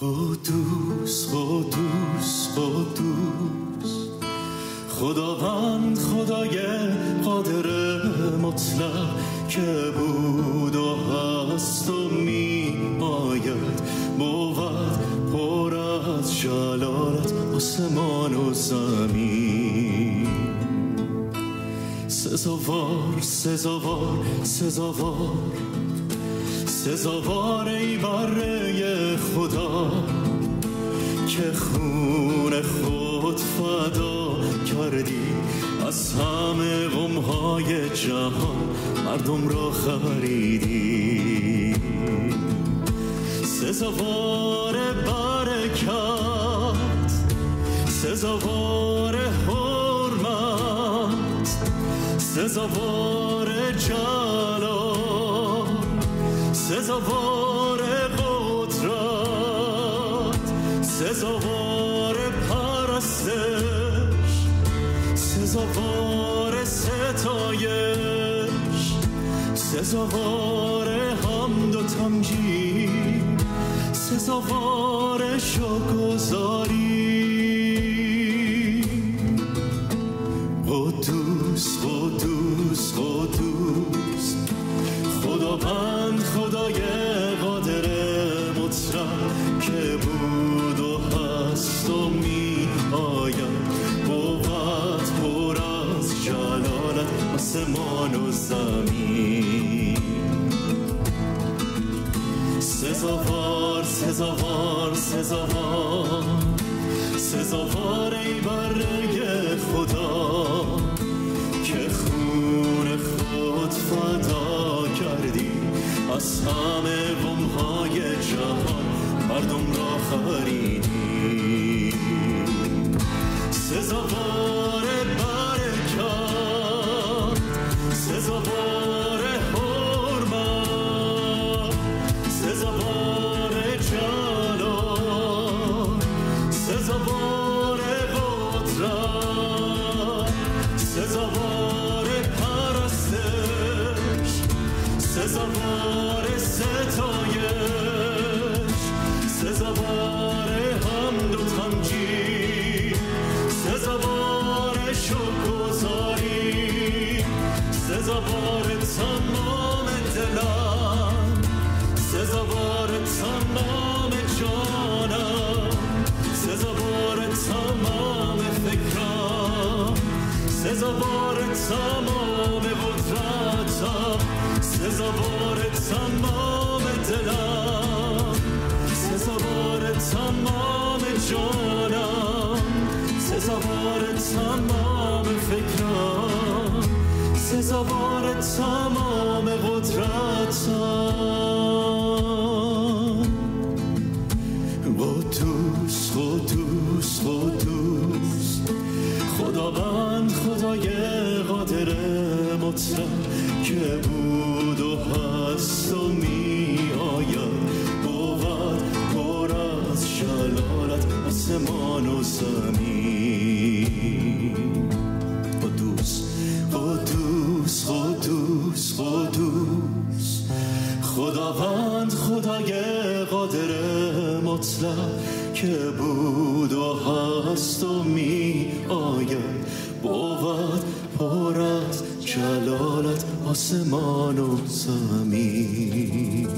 قدوس قدوس قدوس خداوند خدای قادر مطلق که بود و هست و می آید بود پر از جلالت آسمان و زمین. سزاوار سزاوار سزاوار. سزاوار ای بره از همه غمهای جهان مردم را خریدی. سزاوار برکت سزاوار حرمت سزاوار جلال سزاوار قدرت سزاوار سزاوار حمد و تمجید سزاوار شکرگزاری. قدوس قدوس قدوس. جلالت آسمان و زمین. سزاوار سزاوار سزاوار سزاوار ای بره خدا که خون خود فدا کردی. از همه غمهای جهان مردم را خریدی. سزاوار سزاوار ستایش سزاوار حمد و تمجید سزاوار شکرگزاری سزاوار تمام دلم سزاوار تمام جانم سزاوار تمام فکرم سزاوار تمام قدرتم. سزاوار تمام دلم سزاوار تمام جانم سزاوار تمام فکرم سزاوار تمام قدرتم قدوس قدوس قدوس خداوند خدای قادر مطلق آسمان و زمین. قدوس قدوس قدوس قدوس. خداوند خدای قادر مطلق که بود و هست و می آید بود پر از جلالت آسمان و زمین.